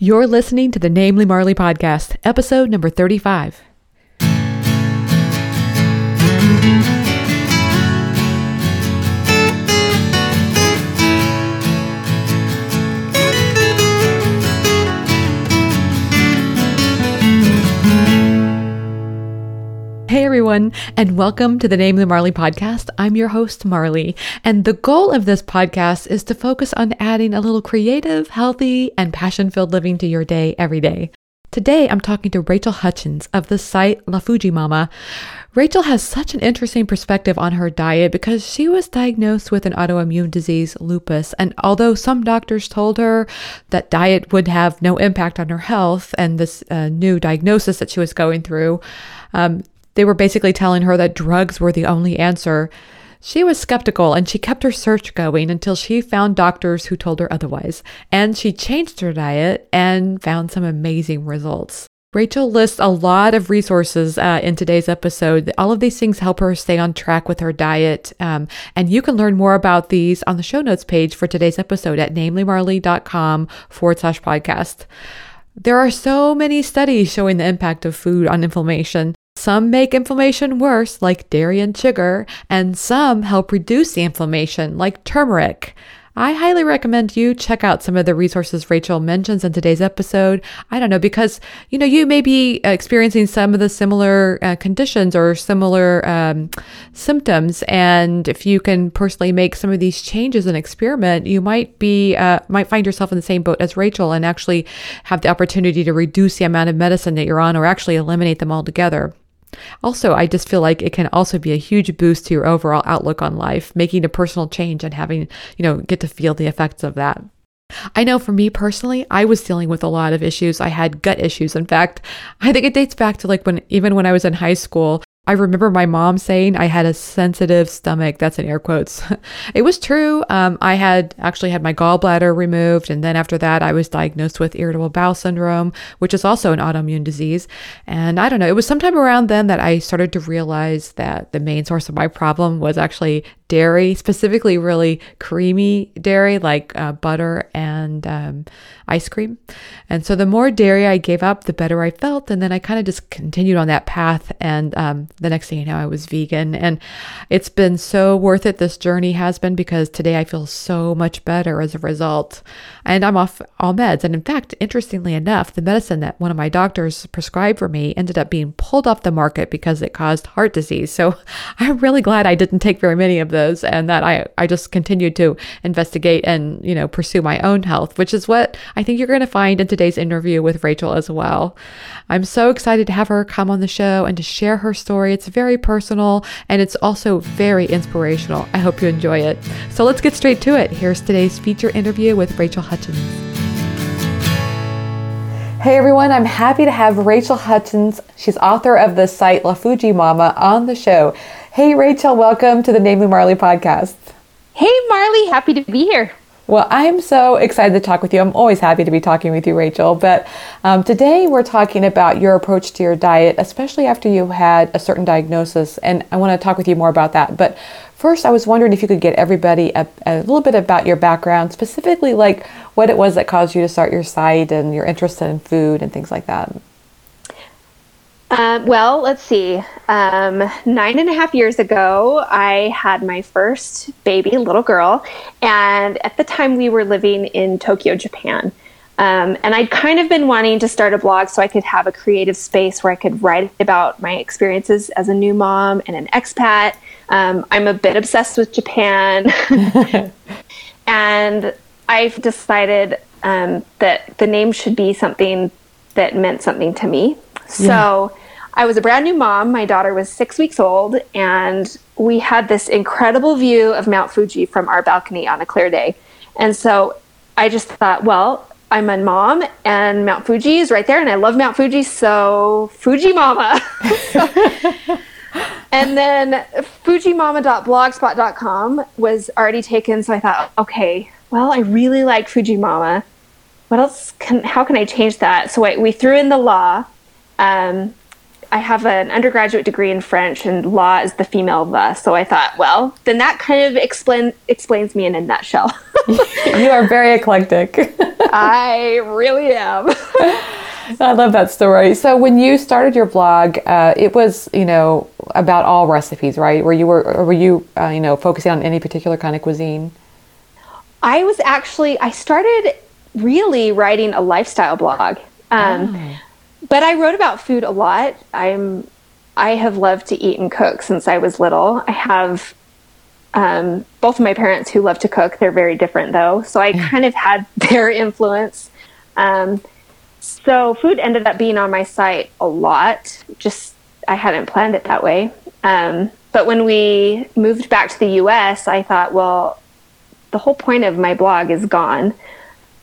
You're listening to the Namely Marley podcast, episode number 35. Hey everyone, and welcome to the Namely Marley podcast. I'm your host, Marley, and the goal of this podcast is to focus on adding a little creative, healthy, and passion filled living to your day every day. Today, I'm talking to Rachel Hutchins of the site La Fuji Mama. Rachel has such an interesting perspective on her diet because she was diagnosed with an autoimmune disease, lupus. And although some doctors told her that diet would have no impact on her health and this uh, new diagnosis that she was going through, um, they were basically telling her that drugs were the only answer. She was skeptical and she kept her search going until she found doctors who told her otherwise. And she changed her diet and found some amazing results. Rachel lists a lot of resources uh, in today's episode. All of these things help her stay on track with her diet. Um, and you can learn more about these on the show notes page for today's episode at namelymarley.com forward slash podcast. There are so many studies showing the impact of food on inflammation. Some make inflammation worse, like dairy and sugar, and some help reduce the inflammation, like turmeric. I highly recommend you check out some of the resources Rachel mentions in today's episode. I don't know, because, you know, you may be experiencing some of the similar uh, conditions or similar um, symptoms. And if you can personally make some of these changes and experiment, you might be, uh, might find yourself in the same boat as Rachel and actually have the opportunity to reduce the amount of medicine that you're on or actually eliminate them altogether. Also, I just feel like it can also be a huge boost to your overall outlook on life, making a personal change and having, you know, get to feel the effects of that. I know for me personally, I was dealing with a lot of issues. I had gut issues. In fact, I think it dates back to like when, even when I was in high school, I remember my mom saying I had a sensitive stomach. That's in air quotes. it was true. Um, I had actually had my gallbladder removed. And then after that, I was diagnosed with irritable bowel syndrome, which is also an autoimmune disease. And I don't know, it was sometime around then that I started to realize that the main source of my problem was actually dairy, specifically really creamy dairy like uh, butter and um, ice cream. And so the more dairy I gave up, the better I felt. And then I kind of just continued on that path. And um, the next thing you know, I was vegan. And it's been so worth it. This journey has been because today I feel so much better as a result. And I'm off all meds. And in fact, interestingly enough, the medicine that one of my doctors prescribed for me ended up being pulled off the market because it caused heart disease. So I'm really glad I didn't take very many of those and that I, I just continued to investigate and, you know, pursue my own health, which is what I think you're going to find in today's interview with Rachel as well. I'm so excited to have her come on the show and to share her story. It's very personal and it's also very inspirational. I hope you enjoy it. So let's get straight to it. Here's today's feature interview with Rachel Hutchins. Hey everyone, I'm happy to have Rachel Hutchins. She's author of the site La Fuji Mama on the show. Hey Rachel, welcome to the Namely Marley podcast. Hey Marley, happy to be here. Well, I'm so excited to talk with you. I'm always happy to be talking with you, Rachel. But um, today we're talking about your approach to your diet, especially after you had a certain diagnosis. And I want to talk with you more about that. But first, I was wondering if you could get everybody a, a little bit about your background, specifically like what it was that caused you to start your site and your interest in food and things like that. Uh, well, let's see. Um, nine and a half years ago, I had my first baby, little girl, and at the time we were living in Tokyo, Japan. Um, and I'd kind of been wanting to start a blog so I could have a creative space where I could write about my experiences as a new mom and an expat. Um, I'm a bit obsessed with Japan. and I've decided um, that the name should be something that meant something to me. So. I was a brand new mom. My daughter was six weeks old, and we had this incredible view of Mount Fuji from our balcony on a clear day. And so I just thought, well, I'm a mom, and Mount Fuji is right there, and I love Mount Fuji, so Fuji Mama. and then fujimama.blogspot.com was already taken, so I thought, okay, well, I really like Fuji Mama. What else can? How can I change that? So I, we threw in the la um, I have an undergraduate degree in French, and la is the female the. So I thought, well, then that kind of explain, explains me in a nutshell. you are very eclectic. I really am. I love that story. So when you started your blog, uh, it was you know about all recipes, right? Were you were were you uh, you know focusing on any particular kind of cuisine? I was actually I started really writing a lifestyle blog. Um, oh. But I wrote about food a lot. I'm I have loved to eat and cook since I was little. I have um, both of my parents who love to cook. They're very different though, so I kind of had their influence. Um, so food ended up being on my site a lot. Just I hadn't planned it that way. Um, but when we moved back to the U.S., I thought, well, the whole point of my blog is gone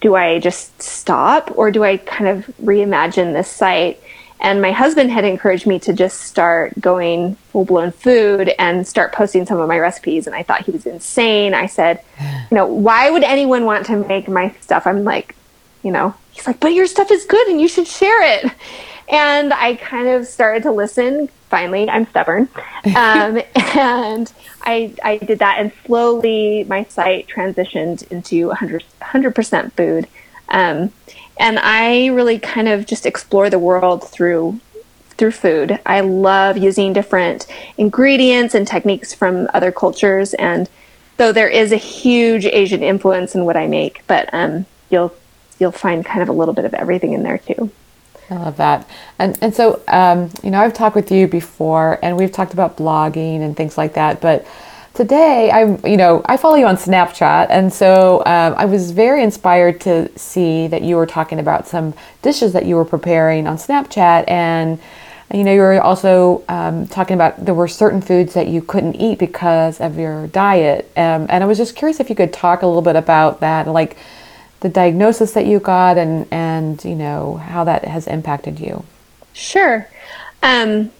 do I just stop or do I kind of reimagine this site? And my husband had encouraged me to just start going full blown food and start posting some of my recipes. And I thought he was insane. I said, you know, why would anyone want to make my stuff? I'm like, you know, he's like, but your stuff is good and you should share it. And I kind of started to listen. Finally, I'm stubborn. Um, and I, I did that, and slowly my site transitioned into 100, 100% food. Um, and I really kind of just explore the world through through food. I love using different ingredients and techniques from other cultures, and though there is a huge Asian influence in what I make, but um, you'll you'll find kind of a little bit of everything in there too. I love that. And and so um, you know, I've talked with you before, and we've talked about blogging and things like that. But today, I'm you know, I follow you on Snapchat, and so um, I was very inspired to see that you were talking about some dishes that you were preparing on Snapchat, and you know, you were also um, talking about there were certain foods that you couldn't eat because of your diet, um, and I was just curious if you could talk a little bit about that, like the diagnosis that you got and and you know how that has impacted you? Sure. Um,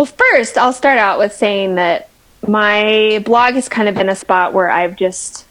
well first i'll start out with saying that my blog has kind of been a spot where i've just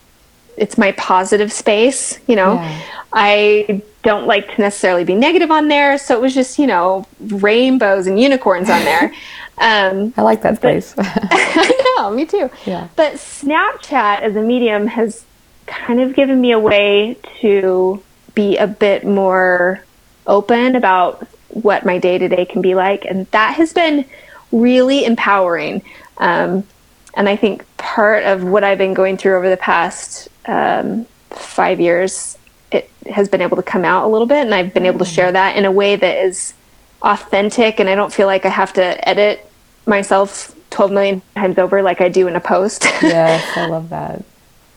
it's my positive space you know? Yeah. i don't like to necessarily be negative on there so it was just you know rainbows and unicorns on there. Um, i like that space. I know me too. Yeah. But snapchat as a medium has kind of given me a way to be a bit more open about what my day to day can be like. And that has been really empowering. Um, and I think part of what I've been going through over the past um, five years, it has been able to come out a little bit. And I've been able to share that in a way that is authentic. And I don't feel like I have to edit myself 12 million times over like I do in a post. yes, I love that.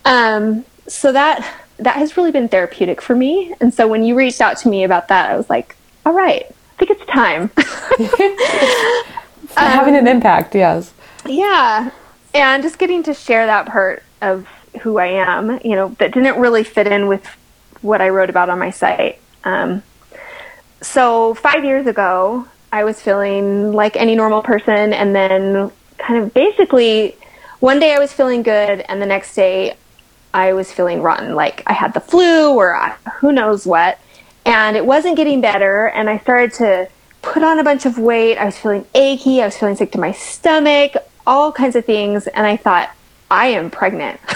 Um, so that that has really been therapeutic for me. And so when you reached out to me about that, I was like, all right, I think it's time. um, having an impact, yes. Yeah. And just getting to share that part of who I am, you know, that didn't really fit in with what I wrote about on my site. Um, so five years ago, I was feeling like any normal person, and then kind of basically one day I was feeling good, and the next day I was feeling rotten, like I had the flu or who knows what. And it wasn't getting better. And I started to put on a bunch of weight. I was feeling achy. I was feeling sick to my stomach, all kinds of things. And I thought, I am pregnant.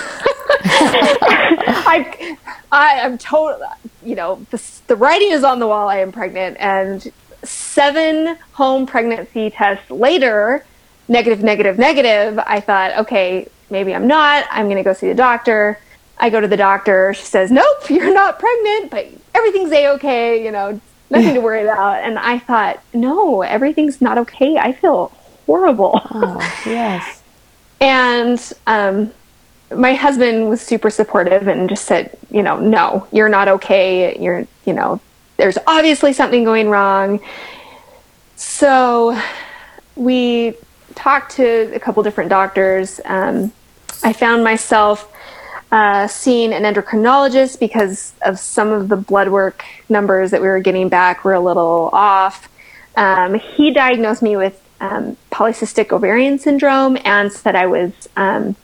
I, I am total, you know, the, the writing is on the wall. I am pregnant. And seven home pregnancy tests later, negative, negative, negative, I thought, okay, maybe I'm not. I'm going to go see the doctor. I go to the doctor. She says, "Nope, you're not pregnant, but everything's a okay. You know, nothing to worry about." And I thought, "No, everything's not okay. I feel horrible." Oh, yes. and um, my husband was super supportive and just said, "You know, no, you're not okay. You're, you know, there's obviously something going wrong." So we talked to a couple different doctors. Um, I found myself uh, seeing an endocrinologist because of some of the blood work numbers that we were getting back were a little off. Um, he diagnosed me with um, polycystic ovarian syndrome and said I was um,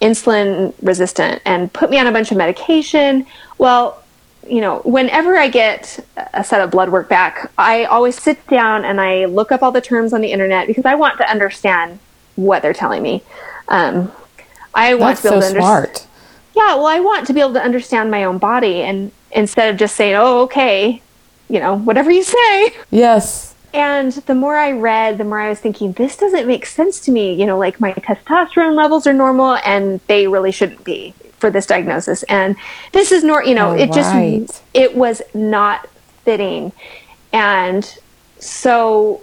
insulin resistant and put me on a bunch of medication. Well, you know, whenever I get a set of blood work back, I always sit down and I look up all the terms on the internet because I want to understand what they're telling me. Um, I want That's to be able so to smart. Yeah, well, I want to be able to understand my own body, and instead of just saying, "Oh, okay," you know, whatever you say. Yes. And the more I read, the more I was thinking, this doesn't make sense to me. You know, like my testosterone levels are normal, and they really shouldn't be for this diagnosis. And this is nor, you know, it just it was not fitting. And so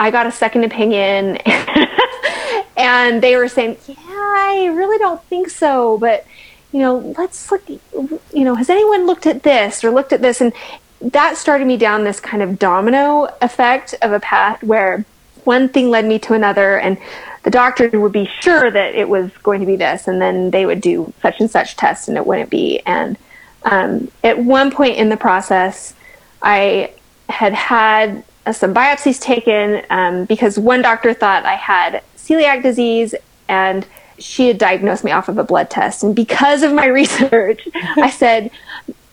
I got a second opinion and they were saying, "Yeah, I really don't think so, but you know, let's look you know, has anyone looked at this or looked at this?" And that started me down this kind of domino effect of a path where one thing led me to another and the doctor would be sure that it was going to be this and then they would do such and such tests and it wouldn't be and um, at one point in the process i had had uh, some biopsies taken um, because one doctor thought i had celiac disease and she had diagnosed me off of a blood test and because of my research i said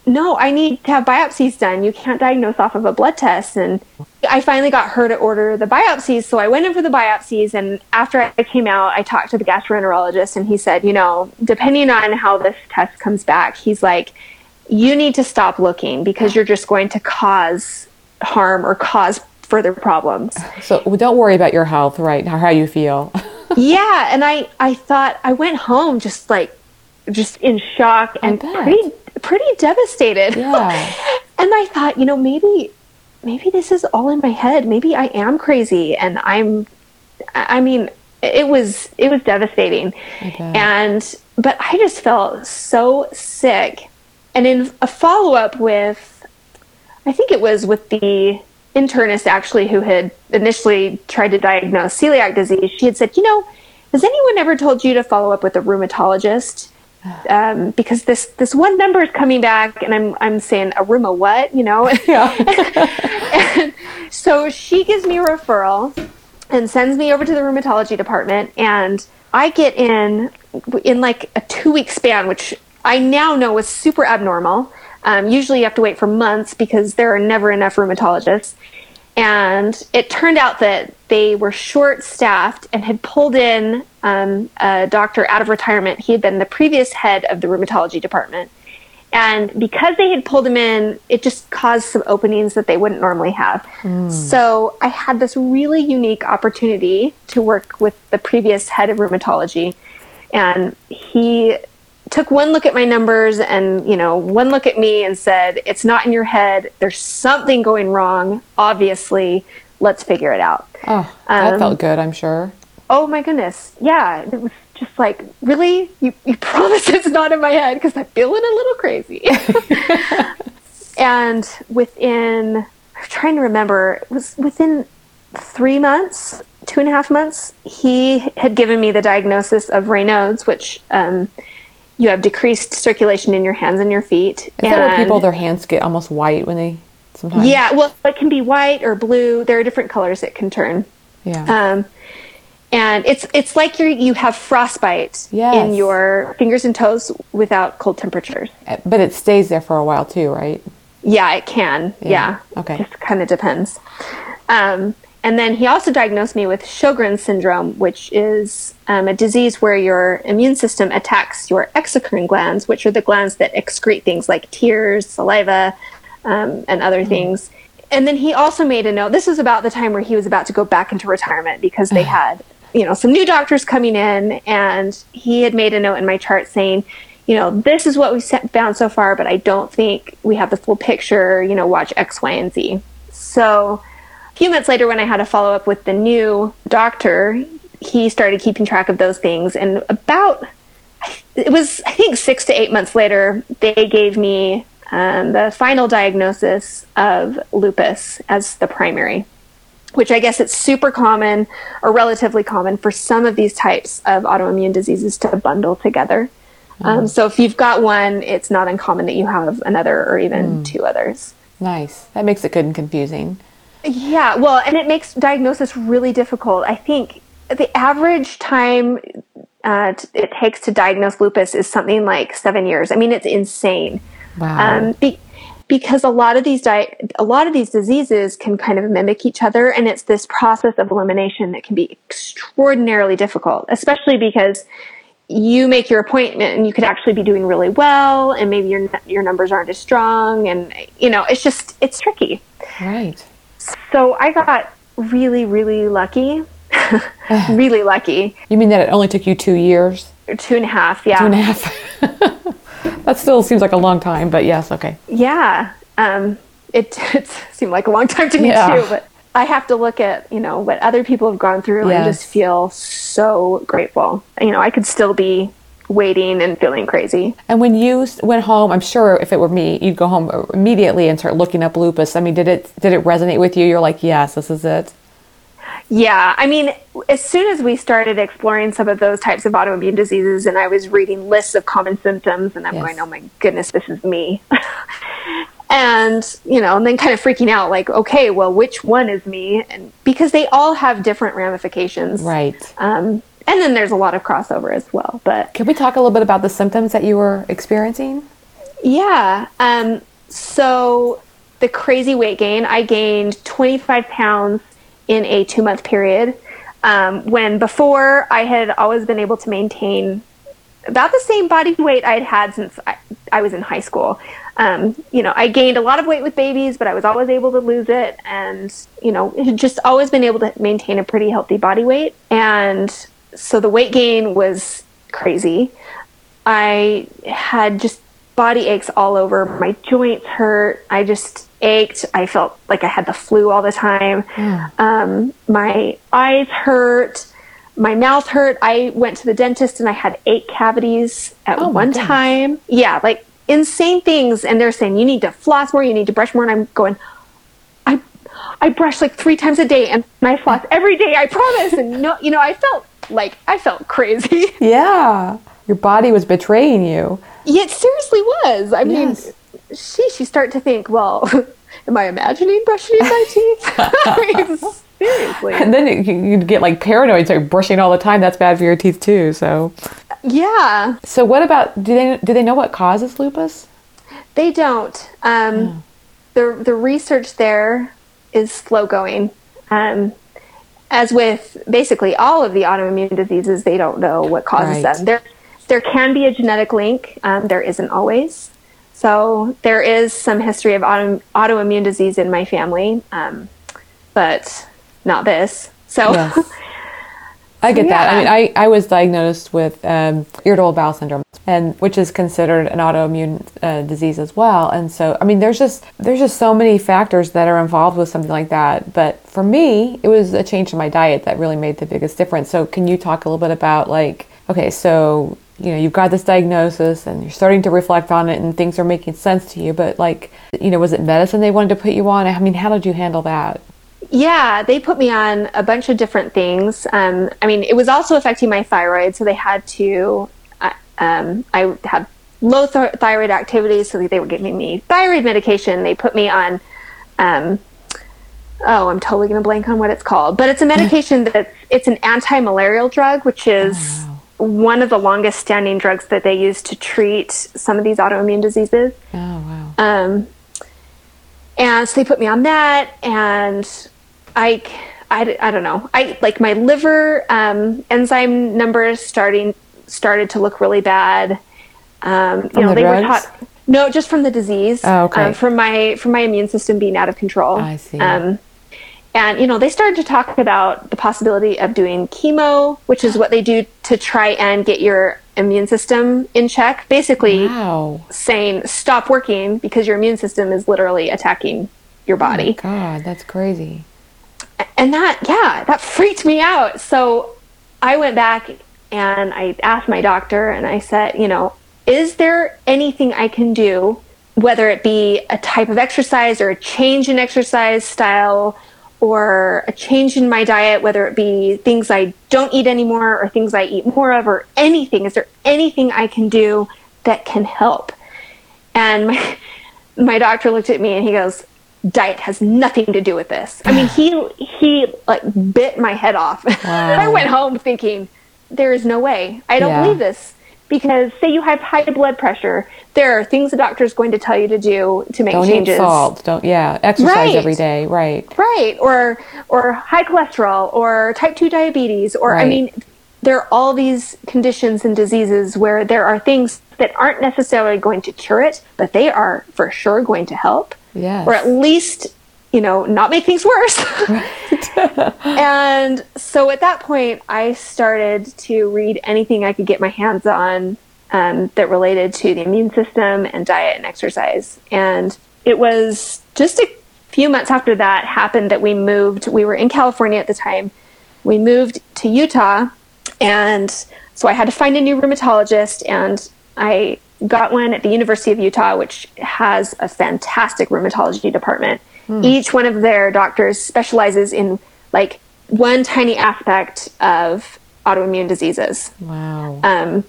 no, I need to have biopsies done. You can't diagnose off of a blood test. And I finally got her to order the biopsies. So I went in for the biopsies. And after I came out, I talked to the gastroenterologist and he said, you know, depending on how this test comes back, he's like, you need to stop looking because you're just going to cause harm or cause further problems. So don't worry about your health, right? How, you feel. yeah. And I, I thought I went home just like, just in shock and pretty pretty devastated. Yeah. and I thought, you know, maybe maybe this is all in my head. Maybe I am crazy and I'm I mean, it was it was devastating. And but I just felt so sick. And in a follow-up with I think it was with the internist actually who had initially tried to diagnose celiac disease, she had said, you know, has anyone ever told you to follow up with a rheumatologist? Um, because this this one number is coming back, and I'm I'm saying a rheuma what, you know? and so she gives me a referral and sends me over to the rheumatology department, and I get in in like a two week span, which I now know is super abnormal. Um, usually, you have to wait for months because there are never enough rheumatologists. And it turned out that they were short staffed and had pulled in um, a doctor out of retirement. He had been the previous head of the rheumatology department. And because they had pulled him in, it just caused some openings that they wouldn't normally have. So I had this really unique opportunity to work with the previous head of rheumatology. And he took one look at my numbers and you know one look at me and said it's not in your head. There's something going wrong. Obviously let's figure it out. Oh, that Um, felt good, I'm sure. oh my goodness. Yeah it was just like really? You, you promise it's not in my head? Because i'm feeling a little crazy. And within i'm trying to remember it was within three months two and a half months he had given me the diagnosis of raynaud's which um, you have decreased circulation in your hands and your feet Is that where people, their hands get almost white when they sometimes? yeah well it can be white or blue there are different colors it can turn Yeah. um, and it's it's like you you have frostbite Yes. in your fingers and toes without cold temperatures. Uh, but it stays there for a while too, right? Yeah, it can. Yeah. Okay. Just kind of depends. Um, and then he also diagnosed me with Sjogren's syndrome, which is um, a disease where your immune system attacks your exocrine glands, which are the glands that excrete things like tears, saliva, um, and other things. And then he also made a note. This was about the time where he was about to go back into retirement because they had, you know, some new doctors coming in, and he had made a note in my chart saying, you know, this is what we've found so far, but I don't think we have the full picture. You know, watch X, Y, and Z. So few months later, when I had a follow up with the new doctor, he started keeping track of those things. And about, it was, I think, six to eight months later, they gave me um, the final diagnosis of lupus as the primary, which I guess it's super common or relatively common for some of these types of autoimmune diseases to bundle together. Um, so if you've got one, it's not uncommon that you have another or even two others. Nice. That makes it good and confusing. Yeah, well, and it makes diagnosis really difficult. I think the average time uh, t- it takes to diagnose lupus is something like seven years. I mean, it's insane. Wow. Um, be- because a lot of these di- a lot of these diseases can kind of mimic each other and it's this process of elimination that can be extraordinarily difficult especially because you make your appointment and you could actually be doing really well and maybe your your numbers aren't as strong and you know it's just it's tricky right so i got really really lucky really lucky you mean that it only took you two years two and a half yeah two and a half that still seems like a long time but yes okay yeah um, it, it seemed like a long time to me yeah. too but I have to look at, you know, what other people have gone through yes. and just feel so grateful. You know, I could still be waiting and feeling crazy. And when you went home, I'm sure if it were me, you'd go home immediately and start looking up lupus. I mean, did it did it resonate with you? You're like, "Yes, this is it." Yeah, I mean, as soon as we started exploring some of those types of autoimmune diseases and I was reading lists of common symptoms and I'm yes. going, "Oh my goodness, this is me." and you know and then kind of freaking out like okay well which one is me and because they all have different ramifications right um, and then there's a lot of crossover as well but can we talk a little bit about the symptoms that you were experiencing yeah um, so the crazy weight gain i gained 25 pounds in a two month period um, when before i had always been able to maintain about the same body weight I'd had since I, I was in high school. Um, you know, I gained a lot of weight with babies, but I was always able to lose it. And, you know, just always been able to maintain a pretty healthy body weight. And so the weight gain was crazy. I had just body aches all over. My joints hurt. I just ached. I felt like I had the flu all the time. Yeah. Um, my eyes hurt my mouth hurt. I went to the dentist and I had eight cavities at oh one time. Yeah, like insane things. And they're saying you need to floss more, you need to brush more. And I'm going, I, I brush like three times a day and I floss every day. I promise. And no, you know, I felt like I felt crazy. Yeah, your body was betraying you. It seriously was. I yes. mean, sheesh, you start to think, well, am I imagining brushing my teeth? Seriously. And then you, get like paranoid, start brushing all the time. That's bad for your teeth too. So. Yeah. So what about do they do they know what causes lupus? They don't. Um, yeah. The the research there is slow going. Um, as with basically all of the autoimmune diseases, they don't know what causes right. them. There there can be a genetic link. Um, there isn't always. So there is some history of auto, autoimmune disease in my family, um, but not this. So. Yes. I get yeah. that. I mean, I, I was diagnosed with um, irritable bowel syndrome, and which is considered an autoimmune uh, disease as well. And so, I mean, there's just there's just so many factors that are involved with something like that. But for me, it was a change in my diet that really made the biggest difference. So, can you talk a little bit about like, okay, so you know, you've got this diagnosis and you're starting to reflect on it, and things are making sense to you. But like, you know, was it medicine they wanted to put you on? I mean, how did you handle that? Yeah, they put me on a bunch of different things. Um, I mean, it was also affecting my thyroid, so they had to. Uh, um, I had low th- thyroid activity, so they were giving me thyroid medication. They put me on. Um, oh, I'm totally going to blank on what it's called, but it's a medication that it's an anti-malarial drug, which is oh, wow. one of the longest standing drugs that they use to treat some of these autoimmune diseases. Oh wow. Um, and so they put me on that, and I, I, I don't know. I like my liver um, enzyme numbers starting started to look really bad. Um, you know, the they drugs? were taught no, just from the disease. Oh, okay. Um, from my from my immune system being out of control. I see. Um, and you know, they started to talk about the possibility of doing chemo, which is what they do to try and get your immune system in check. Basically, wow. saying stop working because your immune system is literally attacking your oh body. Oh God, that's crazy and that yeah that freaked me out so i went back and i asked my doctor and i said you know is there anything i can do whether it be a type of exercise or a change in exercise style or a change in my diet whether it be things i don't eat anymore or things i eat more of or anything is there anything i can do that can help and my my doctor looked at me and he goes diet has nothing to do with this. I mean, he he like bit my head off. Wow. I went home thinking, there is no way. I don't yeah. believe this. Because say you have high blood pressure, there are things the doctor is going to tell you to do to make Don't changes. eat salt. Don't yeah. Exercise Right. every day. Right. Right. Or or high cholesterol or type 2 diabetes or I mean there are all these conditions and diseases where there are things that aren't necessarily going to cure it, but they are for sure going to help. Yes. Or at least, you know, not make things worse. and so at that point, I started to read anything I could get my hands on um, that related to the immune system and diet and exercise. And it was just a few months after that happened that we moved. We were in California at the time. We moved to Utah. And so I had to find a new rheumatologist, and I got one at the University of Utah, which has a fantastic rheumatology department. Each one of their doctors specializes in like one tiny aspect of autoimmune diseases. Wow. Um,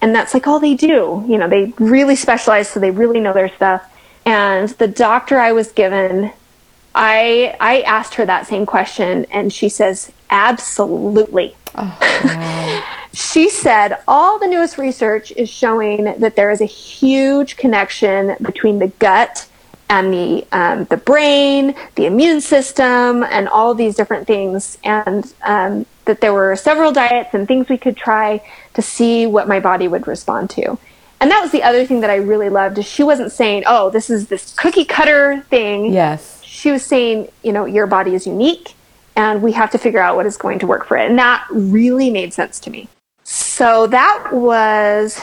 and that's like all they do. You know, they really specialize, so they really know their stuff. And the doctor I was given, I I asked her that same question, and she says, absolutely. Wow! She said all the newest research is showing that there is a huge connection between the gut and the um, the brain, the immune system, and all these different things, and um, that there were several diets and things we could try to see what my body would respond to. And that was the other thing that I really loved is she wasn't saying, "Oh, this is this cookie cutter thing." yes. she was saying, you know, your body is unique and we have to figure out what is going to work for it. And that really made sense to me. So that was,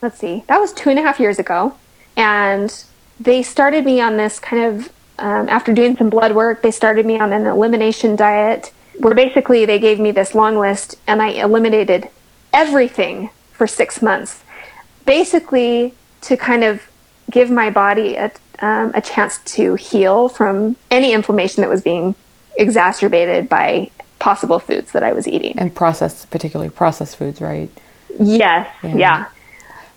let's see, that was two and a half years ago. And they started me on this kind of, um, after doing some blood work, they started me on an elimination diet where basically they gave me this long list and I eliminated everything for six months basically to kind of give my body a, um, a chance to heal from any inflammation that was being exacerbated by possible foods that I was eating. And processed, particularly processed foods, right? Yes, yeah.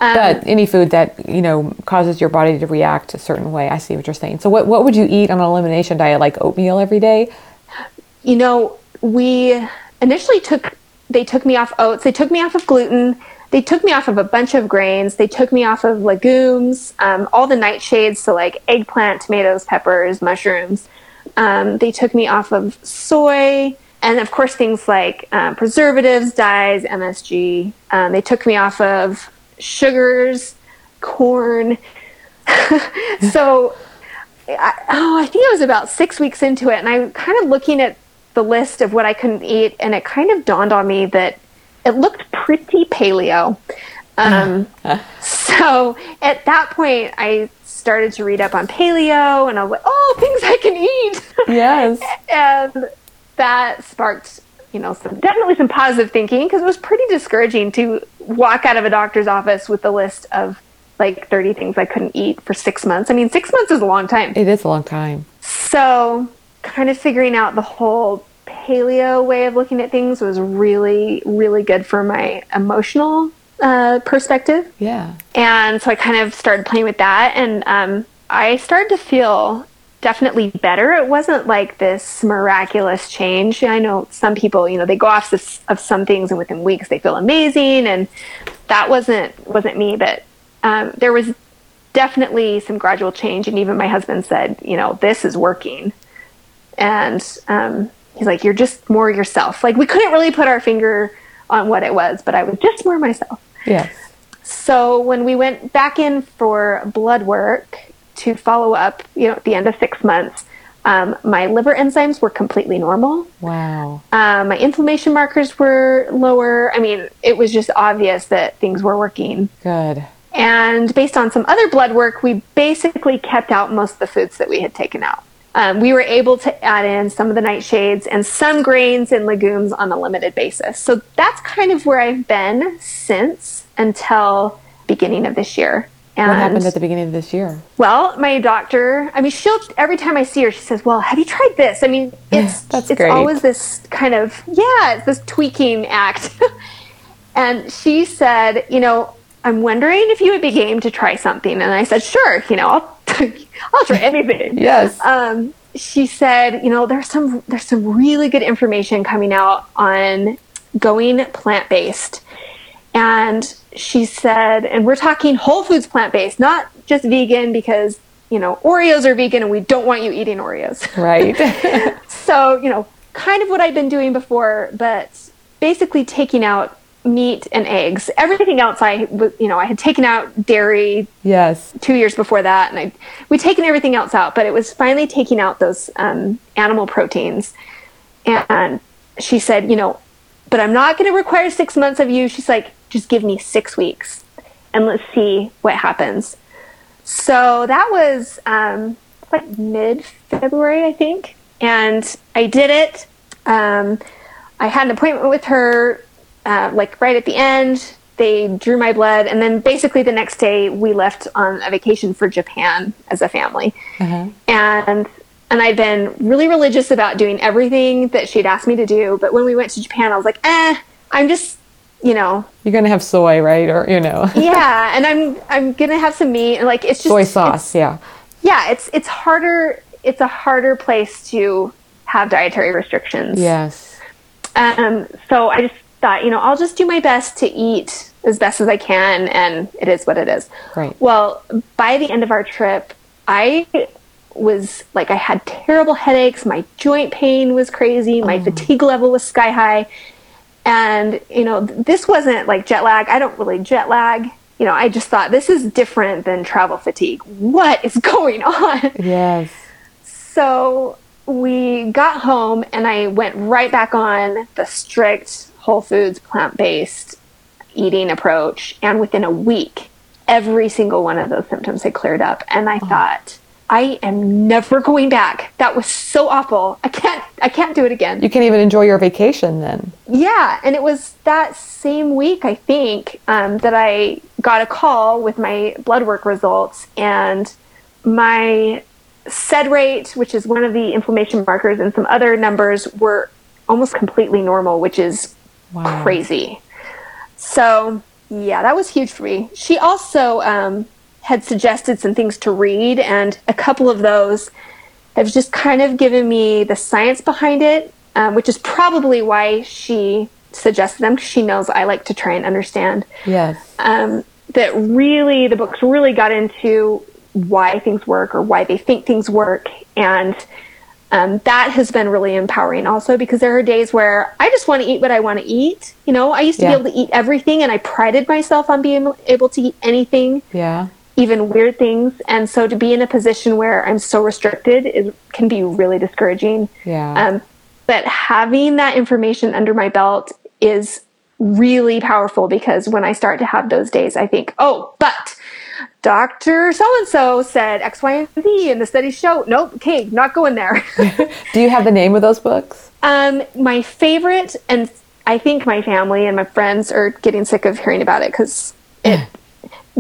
Um, But any food that you know causes your body to react a certain way. I see what you're saying. So what what would you eat on an elimination diet? Like oatmeal every day? you know, we initially took they took me off oats, they took me off of gluten, they took me off of a bunch of grains, they took me off of legumes, um, all the nightshades, so like eggplant, tomatoes, peppers, mushrooms. Um, they took me off of soy, and of course things like um, preservatives, dyes, MSG. Um, they took me off of sugars, corn. so I, oh, I think I was about six weeks into it, and I kind of looking at the list of what I couldn't eat, and it kind of dawned on me that it looked pretty paleo. Um, so at that point, I started to read up on paleo, and I was like, "Oh, things I can eat," Yes. and that sparked, you know, some definitely some positive thinking because it was pretty discouraging to walk out of a doctor's office with a list of like 30 things I couldn't eat for six months. I mean, six months is a long time. It is a long time. So, kind of figuring out the whole paleo way of looking at things was really, really good for my emotional uh, perspective. Yeah. And so I kind of started playing with that, and um, I started to feel definitely better. It wasn't like this miraculous change. I know some people, you know, they go off this, of some things, and within weeks they feel amazing, and that wasn't wasn't me. But um, there was definitely some gradual change, and even my husband said, you know, this is working, and um, he's like, you're just more yourself. Like we couldn't really put our finger on what it was, but I was just more myself. Yes. So when we went back in for blood work to follow up, you know, at the end of six months, um, my liver enzymes were completely normal. Wow. Um, my inflammation markers were lower. I mean, it was just obvious that things were working. Good. And based on some other blood work, we basically kept out most of the foods that we had taken out. Um, we were able to add in some of the nightshades and some grains and legumes on a limited basis. So that's kind of where I've been since until beginning of this year. And What happened at the beginning of this year? well, my doctor, I mean, she'll every time I see her, she says, "Well, have you tried this?" I mean, it's That's it's great. always this kind of yeah, it's this tweaking act. and she said, "You know, I'm wondering if you would be game to try something." And I said, "Sure, you know, I'll I'll try anything." Yes. um, she said, you know, there's some there's some really good information coming out on going plant based, and she said, and we're talking whole foods plant based, not just vegan because, you know, Oreos are vegan and we don't want you eating Oreos. Right. so, you know, kind of what I'd been doing before, but basically taking out meat and eggs. Everything else, I you know, I had taken out dairy. Yes. Two years before that, and I we'd taken everything else out, but it was finally taking out those um, animal proteins. And she said, you know, but I'm not going to require six months of you. She's like, just give me six weeks, and let's see what happens. So that was um, like mid February, I think, and I did it. Um, I had an appointment with her uh, like right at the end, they drew my blood, and then basically the next day we left on a vacation for Japan as a family. Uh-huh. And and I'd been really religious about doing everything that she'd asked me to do. But when we went to Japan, I was like, eh, I'm just, you know, you're gonna have soy, right? Or you know, yeah, and I'm I'm gonna have some meat, and like it's just soy sauce, yeah, yeah. It's it's harder. It's a harder place to have dietary restrictions. Yes. Um. So I just thought, you know, I'll just do my best to eat as best as I can, and it is what it is. Right. Well, by the end of our trip, I was like, I had terrible headaches. My joint pain was crazy. My oh. fatigue level was sky high. And, you know, this wasn't like jet lag. I don't really jet lag. You know, I just thought this is different than travel fatigue. What is going on? Yes. So we got home and I went right back on the strict whole foods, plant based eating approach. And within a week, every single one of those symptoms had cleared up. And I oh. thought, I am never going back. That was so awful. I can't I can't do it again. You can't even enjoy your vacation then. Yeah, and it was that same week I think um, that I got a call with my blood work results and my sed rate, which is one of the inflammation markers, and some other numbers were almost completely normal, which is wow. crazy. So yeah, that was huge for me. She also um, had suggested some things to read, and a couple of those have just kind of given me the science behind it, um, which is probably why she suggested them because she knows I like to try and understand. Yes. Um, that really, the books really got into why things work or why they think things work, and um, that has been really empowering also because there are days where I just want to eat what I want to eat. You know, I used to yeah. be able to eat everything and I prided myself on being able to eat anything. Yeah. Even weird things. And so to be in a position where I'm so restricted it can be really discouraging. Yeah. Um, but having that information under my belt is really powerful because when I start to have those days, I think, oh, but Dr. So and so said X, Y, and Z, and the studies show. Nope, okay, not going there. Do you have the name of those books? Um, my favorite, and I think my family and my friends are getting sick of hearing about it because it.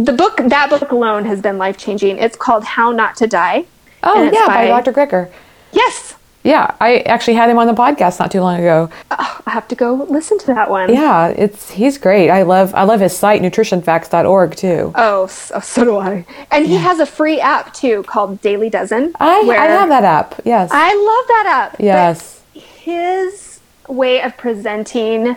the book, that book alone, has been life changing. It's called How Not to Die. Oh yeah, by, by Dr. Greger. Yes, yeah, I actually had him on the podcast not too long ago. Oh, I have to go listen to that one. Yeah, it's he's great. I love I love his site nutritionfacts.org too. Oh, so, oh, so do I. And he has a free app too called Daily Dozen. I I have that app. Yes. I love that app. Yes. his way of presenting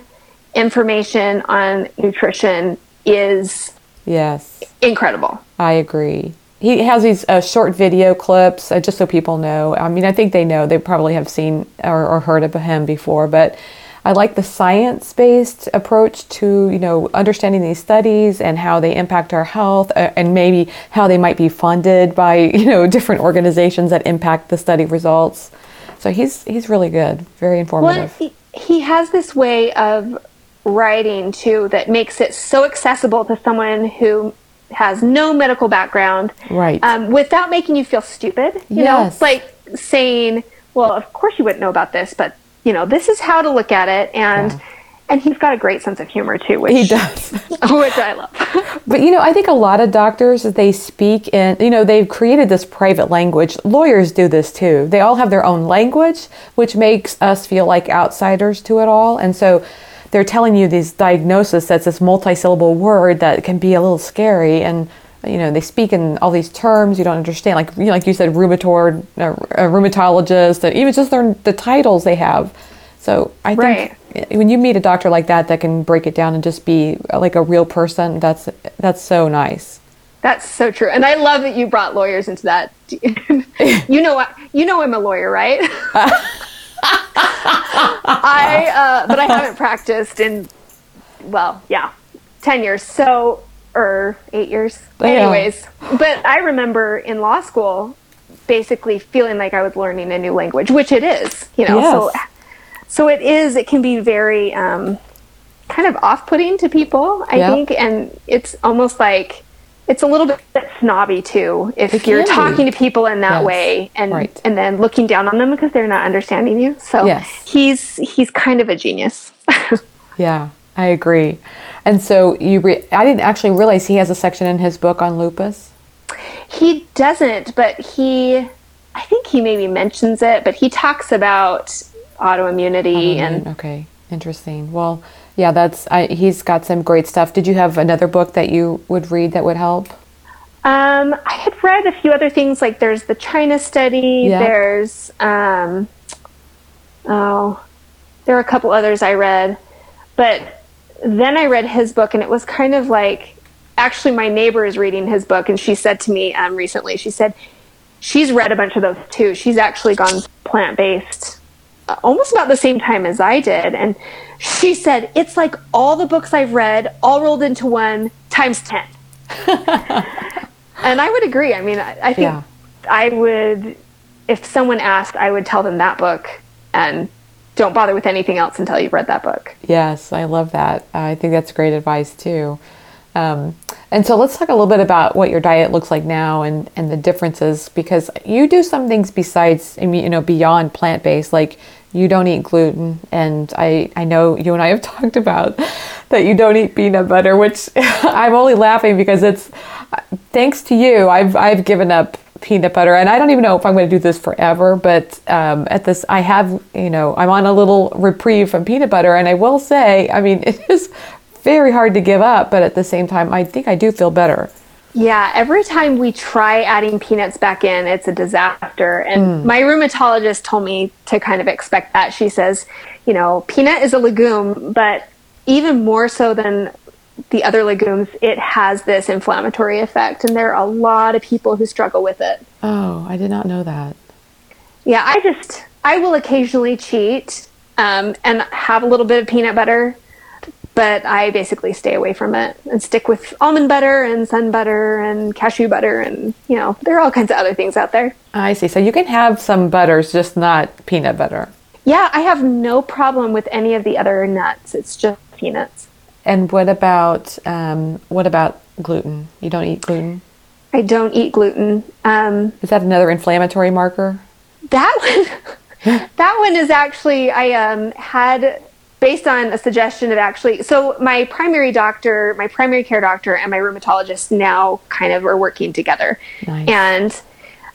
information on nutrition is yes incredible. I agree he has these uh, short video clips uh, just so people know. I mean, I think they know. They probably have seen or, or heard of him before, but I like the science-based approach to you know understanding these studies and how they impact our health, uh, and maybe how they might be funded by you know different organizations that impact the study results. So he's he's really good, very informative. Well, he, he has this way of writing too that makes it so accessible to someone who has no medical background, right? Um, without making you feel stupid. You yes. know, like saying, "Well, of course you wouldn't know about this, but you know, this is how to look at it." And yeah. and he's got a great sense of humor too, which he does, which I love. but you know, I think a lot of doctors they speak in, you know, they've created this private language. Lawyers do this too. They all have their own language, which makes us feel like outsiders to it all, and so they're telling you these diagnosis that's this multi-syllable word that can be a little scary and you know they speak in all these terms you don't understand like you know, like you said rheumatoid uh, rheumatologist and even just their, the titles they have So I think when you meet a doctor like that that can break it down and just be like a real person, that's that's so nice. That's so true, and I love that you brought lawyers into that. you know, you know, I'm a lawyer, right? I, uh, but I haven't practiced in, well, yeah, ten years. So, or eight years. Yeah. Anyways, but I remember in law school, basically feeling like I was learning a new language, which it is. You know, yes. so so it is. It can be very um, kind of off-putting to people, I yep. think, and it's almost like it's a little bit snobby too if you're talking to people in that yes. way and right. and then looking down on them because they're not understanding you. So yes. he's he's kind of a genius. yeah, I agree. And so you re- I didn't actually realize he has a section in his book on lupus. He doesn't, but he I think he maybe mentions it, but he talks about autoimmunity and okay, interesting. Well, yeah, that's I, he's got some great stuff. Did you have another book that you would read that would help? Um, I had read a few other things like there's the China study. Yeah. There's um, oh, there are a couple others I read, but then I read his book and it was kind of like actually my neighbor is reading his book and she said to me um, recently she said she's read a bunch of those too. She's actually gone plant based almost about the same time as I did and she said, It's like all the books I've read all rolled into one times 10. and I would agree. I mean, I, I think yeah. I would, if someone asked, I would tell them that book and don't bother with anything else until you've read that book. Yes, I love that. I think that's great advice too. Um, and so let's talk a little bit about what your diet looks like now and, and the differences because you do some things besides, you know, beyond plant based, like you don't eat gluten. And I, I know you and I have talked about that you don't eat peanut butter, which I'm only laughing because it's thanks to you, I've, I've given up peanut butter and I don't even know if I'm going to do this forever, but um, at this, I have, you know, I'm on a little reprieve from peanut butter. And I will say, I mean, it is very hard to give up, but at the same time, I think I do feel better. Yeah, every time we try adding peanuts back in, it's a disaster. And mm. my rheumatologist told me to kind of expect that. She says, you know, peanut is a legume, but even more so than the other legumes, it has this inflammatory effect. And there are a lot of people who struggle with it. Oh, I did not know that. Yeah, I just, I will occasionally cheat um, and have a little bit of peanut butter but I basically stay away from it and stick with almond butter and sun butter and cashew butter and you know there are all kinds of other things out there. I see. So you can have some butters, just not peanut butter. Yeah, I have no problem with any of the other nuts. It's just peanuts. And what about um, what about gluten? You don't eat gluten. I don't eat gluten. Um, is that another inflammatory marker? That one, that one is actually I um, had based on a suggestion of actually so my primary doctor my primary care doctor and my rheumatologist now kind of are working together nice. and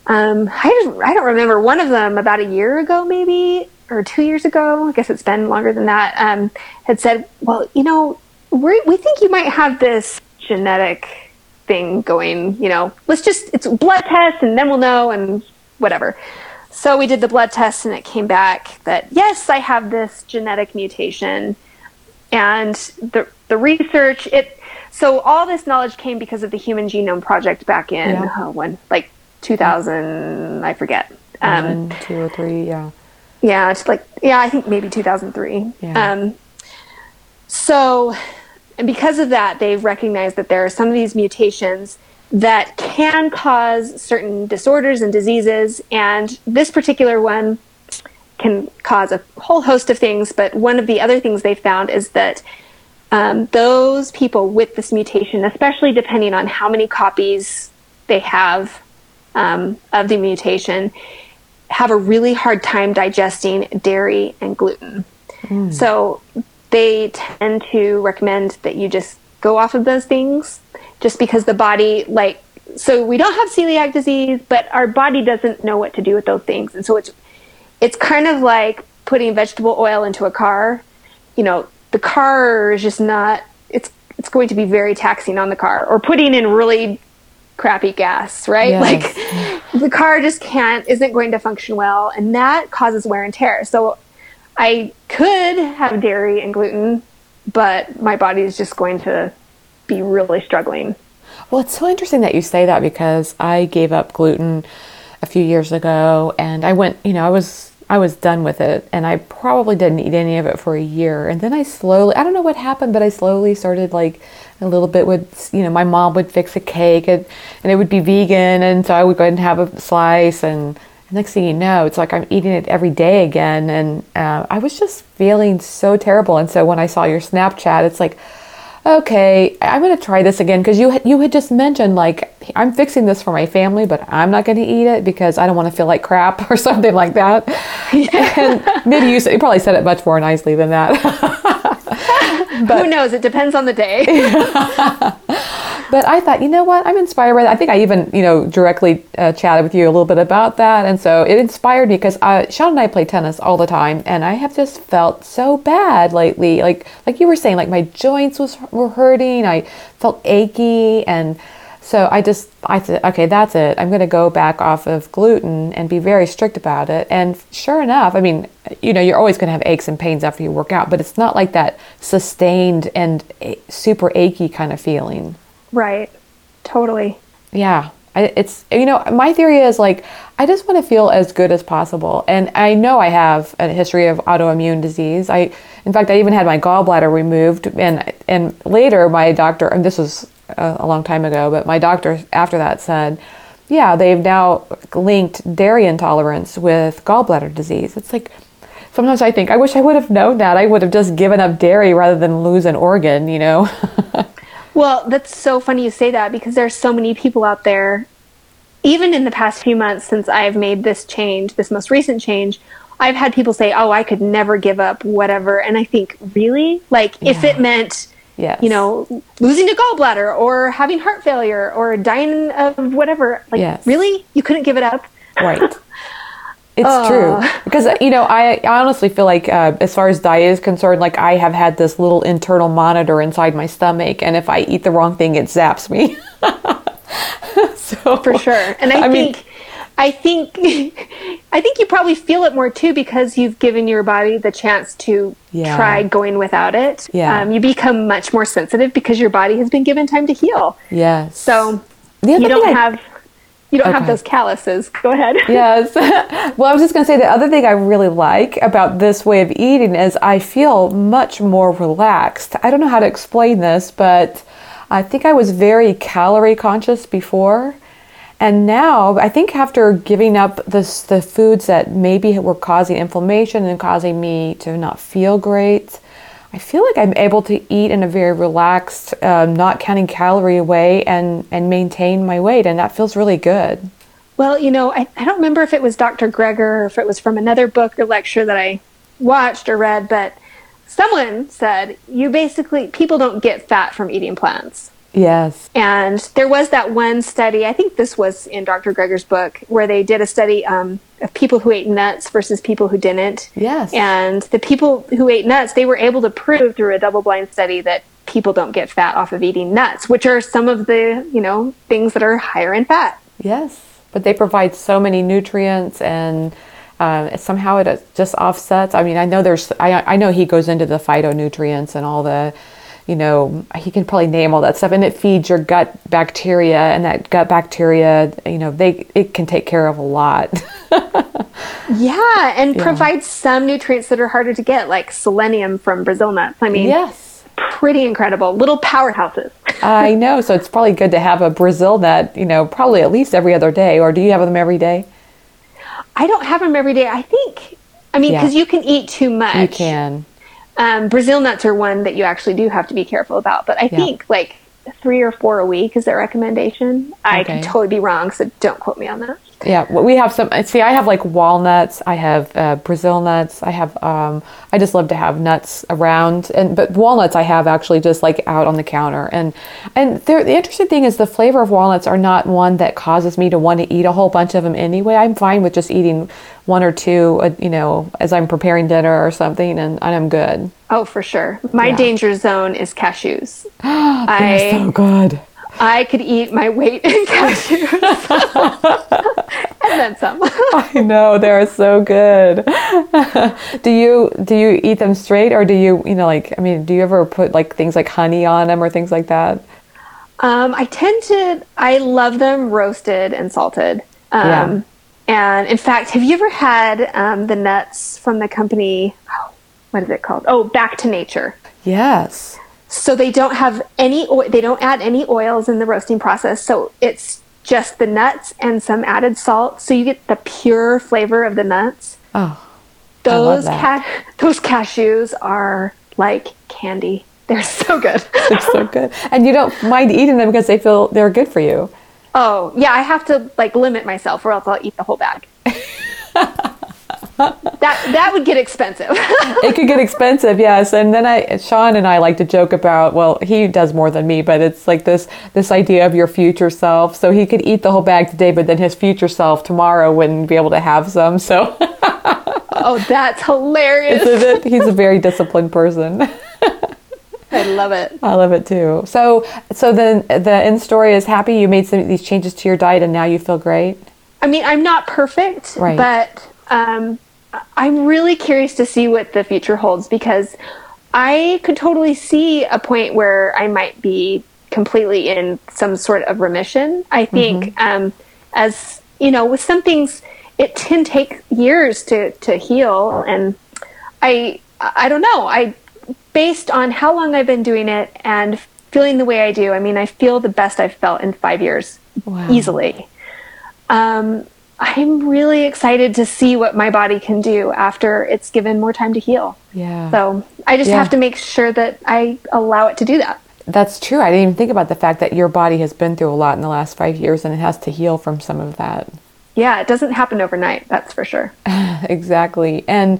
um, I, just, I don't remember one of them about a year ago maybe or two years ago i guess it's been longer than that um, had said well you know we we think you might have this genetic thing going you know let's just it's blood test and then we'll know and whatever so we did the blood test and it came back that yes, I have this genetic mutation. And the the research it so all this knowledge came because of the Human Genome Project back in yeah. oh, when like 2000 I forget. Um, two or three, yeah. Yeah, it's like yeah, I think maybe 2003. Yeah. Um, so and because of that, they've recognized that there are some of these mutations that can cause certain disorders and diseases. And this particular one can cause a whole host of things. But one of the other things they found is that um, those people with this mutation, especially depending on how many copies they have um, of the mutation, have a really hard time digesting dairy and gluten. Mm. So they tend to recommend that you just go off of those things just because the body like so we don't have celiac disease but our body doesn't know what to do with those things. And so it's it's kind of like putting vegetable oil into a car. You know the car is just not it's it's going to be very taxing on the car or putting in really crappy gas right? Yes. like the car just can't isn't going to function well. And that causes wear and tear. So I could have dairy and gluten, but my body is just going to be really struggling. Well, it's so interesting that you say that because I gave up gluten a few years ago and I went, you know, I was I was done with it and I probably didn't eat any of it for a year. And then I slowly, I don't know what happened, but I slowly started like a little bit would, you know, my mom would fix a cake and, and it would be vegan. And so I would go ahead and have a slice. And next thing you know, it's like I'm eating it every day again. And uh, I was just feeling so terrible. And so when I saw your Snapchat, it's like, okay, I'm going to try this again because you you had just mentioned like I'm fixing this for my family, but I'm not going to eat it because I don't want to feel like crap or something like that. Yeah. And maybe you, you probably said it much more nicely than that. but, Who knows? It depends on the day. but I thought, you know what? I'm inspired by that. I think I even, you know, directly uh, chatted with you a little bit about that. And so it inspired me because uh, Sean and I play tennis all the time. And I have just felt so bad lately. Like, like you were saying, like my joints was, were hurting. I felt achy. And so I just, I said, okay, that's it. I'm going to go back off of gluten and be very strict about it. And sure enough, I mean, you know, you're always going to have aches and pains after you work out, but it's not like that sustained and super achy kind of feeling. Right. Totally. Yeah. I, it's, you know, my theory is like, I just want to feel as good as possible. And I know I have a history of autoimmune disease. I, in fact, I even had my gallbladder removed. And, and later, my doctor, and this was a, a long time ago, but my doctor after that said, yeah, they've now linked dairy intolerance with gallbladder disease. It's like, sometimes I think, I wish I would have known that. I would have just given up dairy rather than lose an organ, you know? Well, that's so funny you say that because there's so many people out there, even in the past few months since I've made this change, this most recent change, I've had people say, "Oh, I could never give up whatever," and I think, really, like yeah. if it meant, yes. you know, losing a gallbladder or having heart failure or dying of whatever, like yes. really, you couldn't give it up, right? It's uh. true because you know I, I honestly feel like uh, as far as diet is concerned, like I have had this little internal monitor inside my stomach, and if I eat the wrong thing, it zaps me. so for sure, and I, I think. Mean, I think I think you probably feel it more too because you've given your body the chance to yeah. try going without it. Yeah. Um, you become much more sensitive because your body has been given time to heal. Yes. So you don't I, have you don't okay. have those calluses. Go ahead. yes. well, I was just going to say the other thing I really like about this way of eating is I feel much more relaxed. I don't know how to explain this, but I think I was very calorie conscious before. And now, I think after giving up this, the foods that maybe were causing inflammation and causing me to not feel great, I feel like I'm able to eat in a very relaxed, um, not counting calorie way and, and maintain my weight. And that feels really good. Well, you know, I, I don't remember if it was Dr. Greger or if it was from another book or lecture that I watched or read, but someone said you basically, people don't get fat from eating plants. Yes. And there was that one study, I think this was in Dr. Greger's book, where they did a study um, of people who ate nuts versus people who didn't. Yes. And the people who ate nuts, they were able to prove through a double blind study that people don't get fat off of eating nuts, which are some of the, you know, things that are higher in fat. Yes. But they provide so many nutrients and uh, somehow it just offsets. I mean, I know there's, I, I know he goes into the phytonutrients and all the, you know, he can probably name all that stuff, and it feeds your gut bacteria, and that gut bacteria, you know, they it can take care of a lot. yeah, and yeah. provides some nutrients that are harder to get, like selenium from Brazil nuts. I mean, yes, pretty incredible, little powerhouses. I know, so it's probably good to have a Brazil nut, you know, probably at least every other day, or do you have them every day? I don't have them every day. I think, I mean, because yeah. you can eat too much. You can um, Brazil nuts are one that you actually do have to be careful about. But I yeah. think like three or four a week is their recommendation. I could totally be wrong, so don't quote me on that. Yeah, well, we have some. See, I have like walnuts. I have uh, Brazil nuts. I have. Um, I just love to have nuts around, and but walnuts I have actually just like out on the counter. And and the interesting thing is the flavor of walnuts are not one that causes me to want to eat a whole bunch of them anyway. I'm fine with just eating one or two, uh, you know, as I'm preparing dinner or something, and, and I'm good. Oh, for sure. My yeah. danger zone is cashews. They're so good. I could eat my weight in cashews. and then some. I know they're so good. do you do you eat them straight or do you you know like I mean do you ever put like things like honey on them or things like that? Um, I tend to I love them roasted and salted. Um, yeah. And in fact, have you ever had um, the nuts from the company? Oh, what is it called? Oh, Back to Nature. Yes. So they don't have any oil, they don't add any oils in the roasting process. So it's just the nuts and some added salt. So you get the pure flavor of the nuts. Oh. Those ca- those cashews are like candy. They're so good. they're so good. And you don't mind eating them because they feel they're good for you. Oh, yeah, I have to like limit myself or else I'll eat the whole bag. That that would get expensive. it could get expensive, yes. And then I, Sean and I like to joke about. Well, he does more than me, but it's like this this idea of your future self. So he could eat the whole bag today, but then his future self tomorrow wouldn't be able to have some. So. oh, that's hilarious! Isn't it? He's a very disciplined person. I love it. I love it too. So, so then the end story is happy. You made some of these changes to your diet, and now you feel great. I mean, I'm not perfect, right. but um, I'm really curious to see what the future holds because I could totally see a point where I might be completely in some sort of remission. I think, mm-hmm. um, as you know, with some things, it can take years to to heal, and I I don't know. I based on how long I've been doing it and feeling the way I do. I mean, I feel the best I've felt in five years wow. easily. Um, I'm really excited to see what my body can do after it's given more time to heal. Yeah. So I just yeah. have to make sure that I allow it to do that. That's true. I didn't even think about the fact that your body has been through a lot in the last five years and it has to heal from some of that. Yeah, it doesn't happen overnight, that's for sure. exactly. And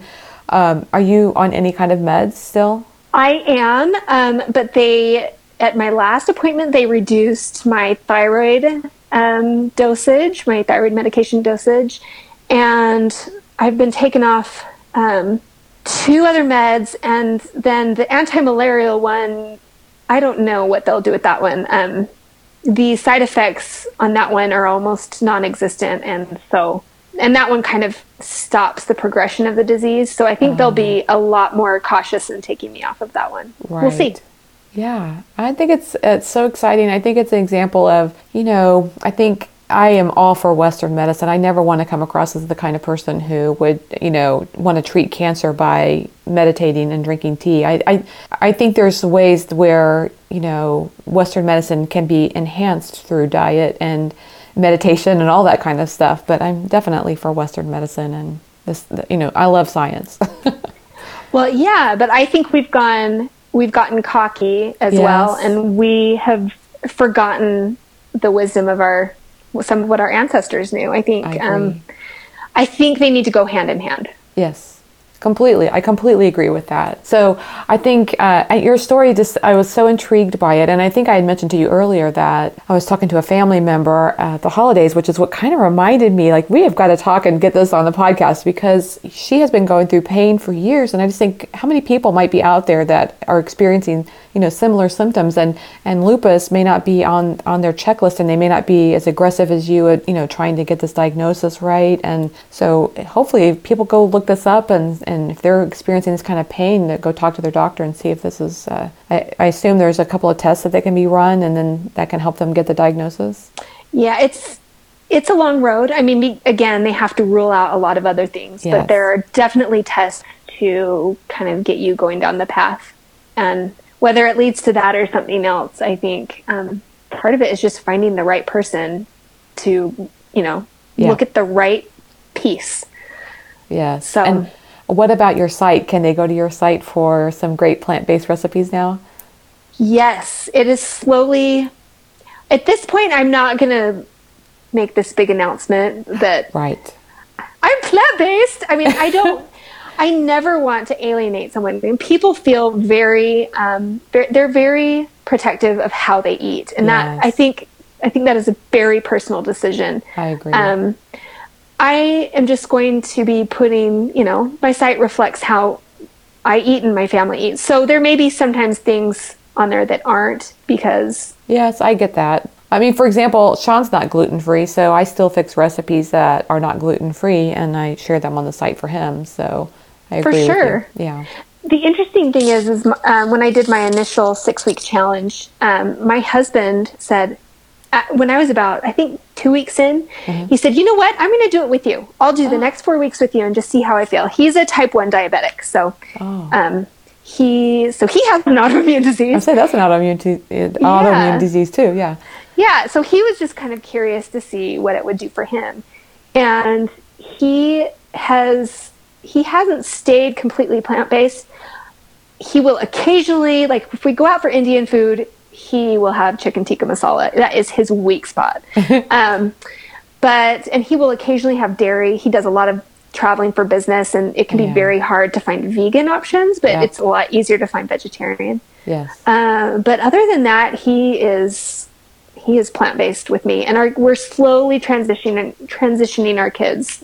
um, are you on any kind of meds still? I am, um, but they, at my last appointment, they reduced my thyroid um, dosage, my thyroid medication dosage, and I've been taken off um, two other meds, and then the anti-malarial one. I don't know what they'll do with that one. Um, the side effects on that one are almost non-existent, and so and that one kind of stops the progression of the disease. So I think they'll be a lot more cautious in taking me off of that one. Right. We'll see. Yeah, I think it's it's so exciting. I think it's an example of you know I think I am all for Western medicine. I never want to come across as the kind of person who would you know want to treat cancer by meditating and drinking tea. I I, I think there's ways where you know Western medicine can be enhanced through diet and meditation and all that kind of stuff. But I'm definitely for Western medicine and this. You know, I love science. well, yeah, but I think we've gone we've gotten cocky as yes. well, and we have forgotten the wisdom of our some of what our ancestors knew. I think I, um, I think they need to go hand in hand. Yes. Completely. I completely agree with that. So I think uh, your story just, I was so intrigued by it. And I think I had mentioned to you earlier that I was talking to a family member at the holidays, which is what kind of reminded me like, we have got to talk and get this on the podcast because she has been going through pain for years. And I just think how many people might be out there that are experiencing you know similar symptoms and and lupus may not be on on their checklist and they may not be as aggressive as you would you know trying to get this diagnosis right and so hopefully people go look this up and and if they're experiencing this kind of pain to go talk to their doctor and see if this is uh, I, I assume there's a couple of tests that they can be run and then that can help them get the diagnosis yeah it's it's a long road. I mean, again, they have to rule out a lot of other things, yes. but there are definitely tests to kind of get you going down the path. And whether it leads to that or something else, I think um, part of it is just finding the right person to, you know, yeah. look at the right piece. Yeah. So, and what about your site? Can they go to your site for some great plant based recipes now? Yes, it is slowly. At this point, I'm not going to make this big announcement that. Right. I'm plant based. I mean, I don't. I never want to alienate someone. And people feel very, um, they're very protective of how they eat, and yes. that I think I think that is a very personal decision. I agree. Um, I am just going to be putting, you know, my site reflects how I eat and my family eats. So there may be sometimes things on there that aren't because yes, I get that. I mean, for example, Sean's not gluten free, so I still fix recipes that are not gluten free, and I share them on the site for him. So I For agree with you. sure. Yeah. The interesting thing is, is um, when I did my initial six week challenge, um, my husband said, when I was about, I think, two weeks in, Mm-hmm. he said, "You know what? I'm going to do it with you. I'll do Oh. the next four weeks with you and just see how I feel." He's a type one diabetic, so Oh. um, he so he has an autoimmune disease. I say that's an autoimmune t- uh, autoimmune disease too. Yeah. Yeah, so he was just kind of curious to see what it would do for him. And he has he hasn't stayed completely plant-based. He will occasionally like if we go out for Indian food, he will have chicken tikka masala. That is his weak spot. um, but and he will occasionally have dairy. He does a lot of traveling for business and it can Yeah. be very hard to find vegan options, but Yeah. it's a lot easier to find vegetarian. Yes. Uh, but other than that, he is he is plant based with me, and our, we're slowly transitioning transitioning our kids.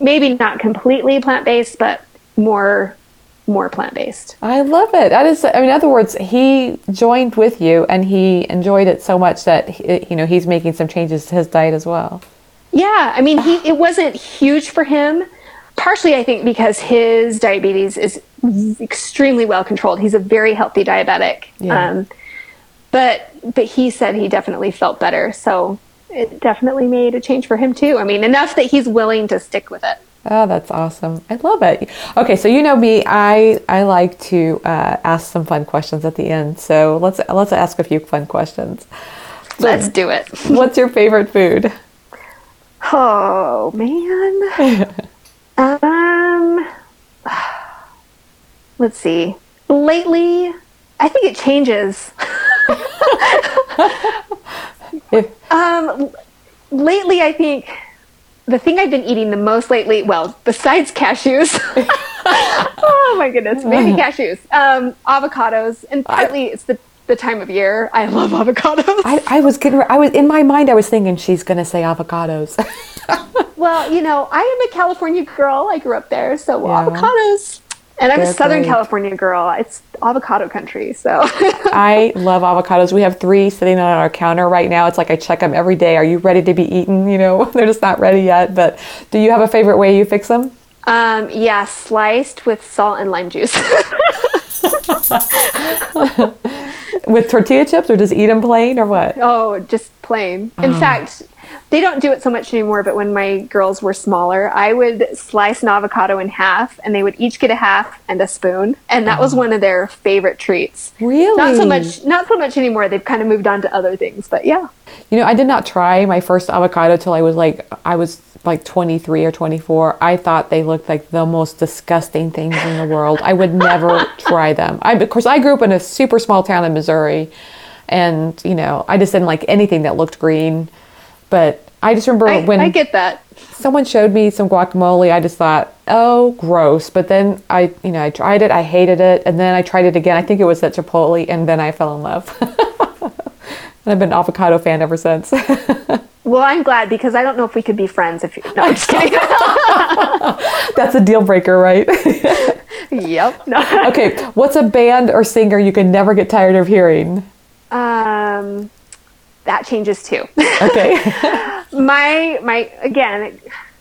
Maybe not completely plant based, but more more plant based. I love it. That is, I mean, in other words, he joined with you, and he enjoyed it so much that he- you know he's making some changes to his diet as well. Yeah, I mean, he it wasn't huge for him. Partially, I think because his diabetes is extremely well controlled. He's a very healthy diabetic. Yeah. Um, but but he said he definitely felt better. So it definitely made a change for him too. I mean, enough that he's willing to stick with it. Oh, that's awesome. I love it. Okay, so you know me, I I like to uh, ask some fun questions at the end. So let's let's ask a few fun questions. Let's do it. What's your favorite food? Oh man. um let's see. Lately, I think it changes. If, Um lately I think the thing I've been eating the most lately, well, besides cashews. oh my goodness, maybe cashews. Um avocados and partly it's the the time of year. I love avocados. I, I was getting, I was in my mind, I was thinking she's gonna say avocados. Well, you know, I am a California girl. I grew up there, so Yeah. avocados. And I'm They're a Southern great. California girl. It's avocado country, so I love avocados. We have three sitting on our counter right now. It's like I check them every day. Are you ready to be eaten? You know, they're just not ready yet. But do you have a favorite way you fix them? um, yeah, sliced with salt and lime juice. With tortilla chips, or just eat them plain, or what? oh, just plain. In fact, they don't do it so much anymore. But when my girls were smaller, I would slice an avocado in half, and they would each get a half and a spoon, and that was one of their favorite treats. Really? Not so much. Not so much anymore. They've kind of moved on to other things, but yeah. You know, I did not try my first avocado till I was like I was like 23 or 24. I thought they looked like the most disgusting things in the world. I would never try them. I of course I grew up in a super small town in Missouri and, you know, I just didn't like anything that looked green. But I just remember I, when I get that. someone showed me some guacamole, I just thought, "Oh, gross." But then I, you know, I tried it, I hated it, and then I tried it again. I think it was at Chipotle, and then I fell in love. and I've been an avocado fan ever since. Well, I'm glad because I don't know if we could be friends if you. No, I'm just kidding. That's a deal breaker, right? yep. No. okay, what's a band or singer you can never get tired of hearing? Um, that changes too. Okay. my my again,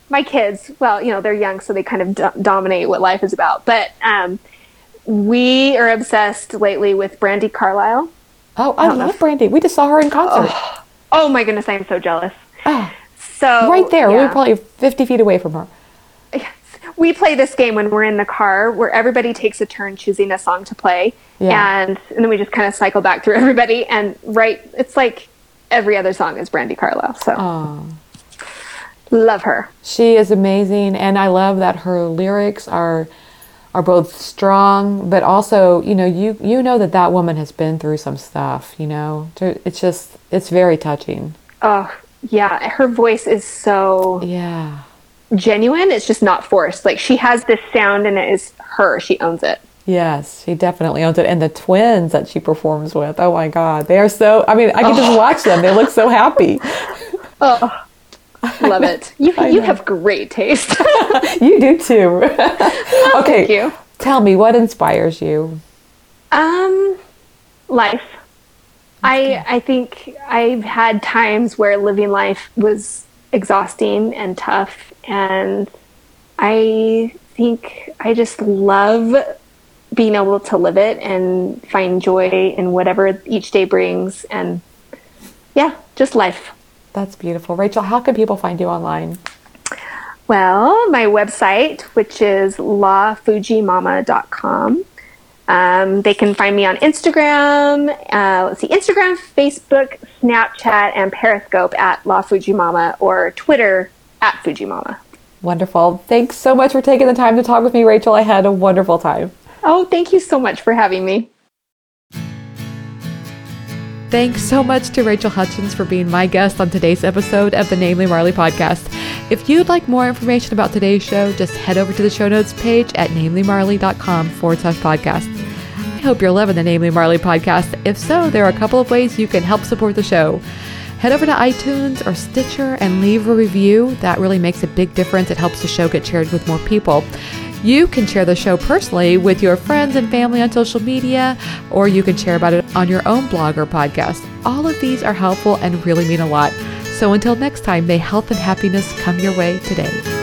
my kids. Well, you know they're young, so they kind of do- dominate what life is about. But um, we are obsessed lately with Brandi Carlile. oh, I love Brandi. We just saw her in concert. Oh my goodness, I'm so jealous. Oh, So right there. We yeah. were probably 50 feet away from her. Yes. We play this game when we're in the car where everybody takes a turn choosing a song to play. Yeah. And, and then we just kind of cycle back through everybody. And right, it's like every other song is Brandi Carlile. So Oh. love her. She is amazing, and I love that her lyrics are are both strong, but also, you know, you you know that that woman has been through some stuff. You know, it's just it's very touching. Oh, yeah. Her voice is so Yeah, genuine. It's just not forced. Like she has this sound and it is her. She owns it. Yes, she definitely owns it. And the twins that she performs with, oh my God, they are so. I mean, I can just watch them; they look so happy. Oh, love it. You, I you know. have great taste. you do too. okay, Thank you. tell me what inspires you. Um, life. I I think I've had times where living life was exhausting and tough and I think I just love being able to live it and find joy in whatever each day brings and yeah, just life. That's beautiful. Rachel, how can people find you online? Well, my website, which is lafujimama.com. Um, they can find me on Instagram, uh, let's see, Instagram, Facebook, Snapchat, and Periscope at La Fujimama or Twitter at Fujimama. Wonderful. Thanks so much for taking the time to talk with me, Rachel. I had a wonderful time. Oh, thank you so much for having me. Thanks so much to Rachel Hutchins for being my guest on today's episode of the Namely Marley podcast. If you'd like more information about today's show, just head over to the show notes page at namelymarley.com forward slash podcast. I hope you're loving the Namely Marley podcast. If so, there are a couple of ways you can help support the show. Head over to iTunes or Stitcher and leave a review. That really makes a big difference. It helps the show get shared with more people. You can share the show personally with your friends and family on social media, or you can share about it on your own blog or podcast. All of these are helpful and really mean a lot. So until next time, may health and happiness come your way today.